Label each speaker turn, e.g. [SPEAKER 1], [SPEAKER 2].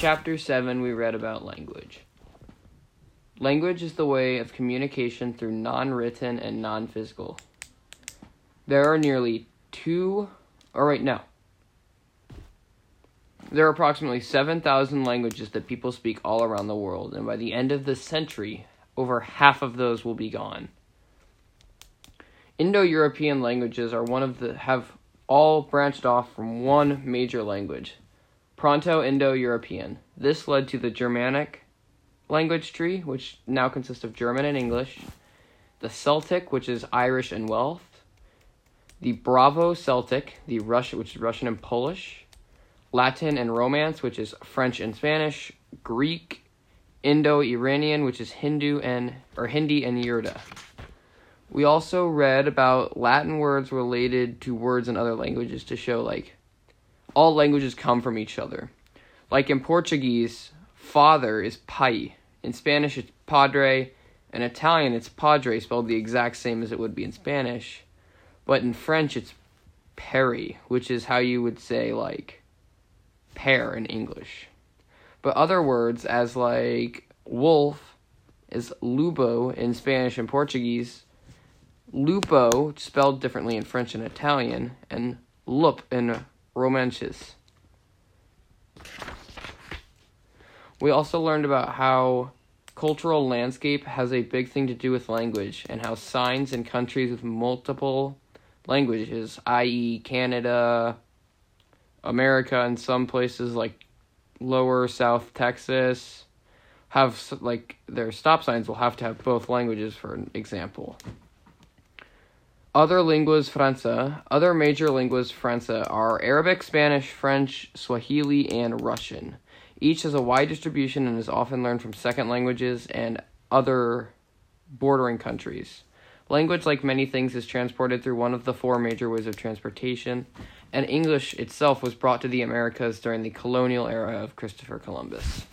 [SPEAKER 1] chapter 7, we read about language. Language is the way of communication through non written and non physical. There are nearly two, oh, or right now, there are approximately 7,000 languages that people speak all around the world, and by the end of the century, over half of those will be gone. Indo-European languages are one of the have all branched off from one major language, Proto-Indo-European. This led to the Germanic language tree, which now consists of German and English, the Celtic, which is Irish and Welsh, the Bravo Celtic, the Russian, which is Russian and Polish, Latin and Romance, which is French and Spanish, Greek, Indo-Iranian, which is Hindu and or Hindi and Yurda. We also read about Latin words related to words in other languages to show like all languages come from each other. Like in Portuguese, father is pai. In Spanish, it's padre. In Italian, it's padre, spelled the exact same as it would be in Spanish. But in French, it's peri, which is how you would say like pear in English. But other words, as like wolf, is lupo in Spanish and Portuguese, lupo spelled differently in French and Italian, and lup in Romanches. We also learned about how cultural landscape has a big thing to do with language and how signs in countries with multiple languages, i.e., Canada, America, and some places like lower South Texas, have like their stop signs will have to have both languages, for example. Other linguas franca, other major linguas franca are Arabic, Spanish, French, Swahili, and Russian. Each has a wide distribution and is often learned from second languages and other bordering countries. Language, like many things, is transported through one of the four major ways of transportation, and English itself was brought to the Americas during the colonial era of Christopher Columbus.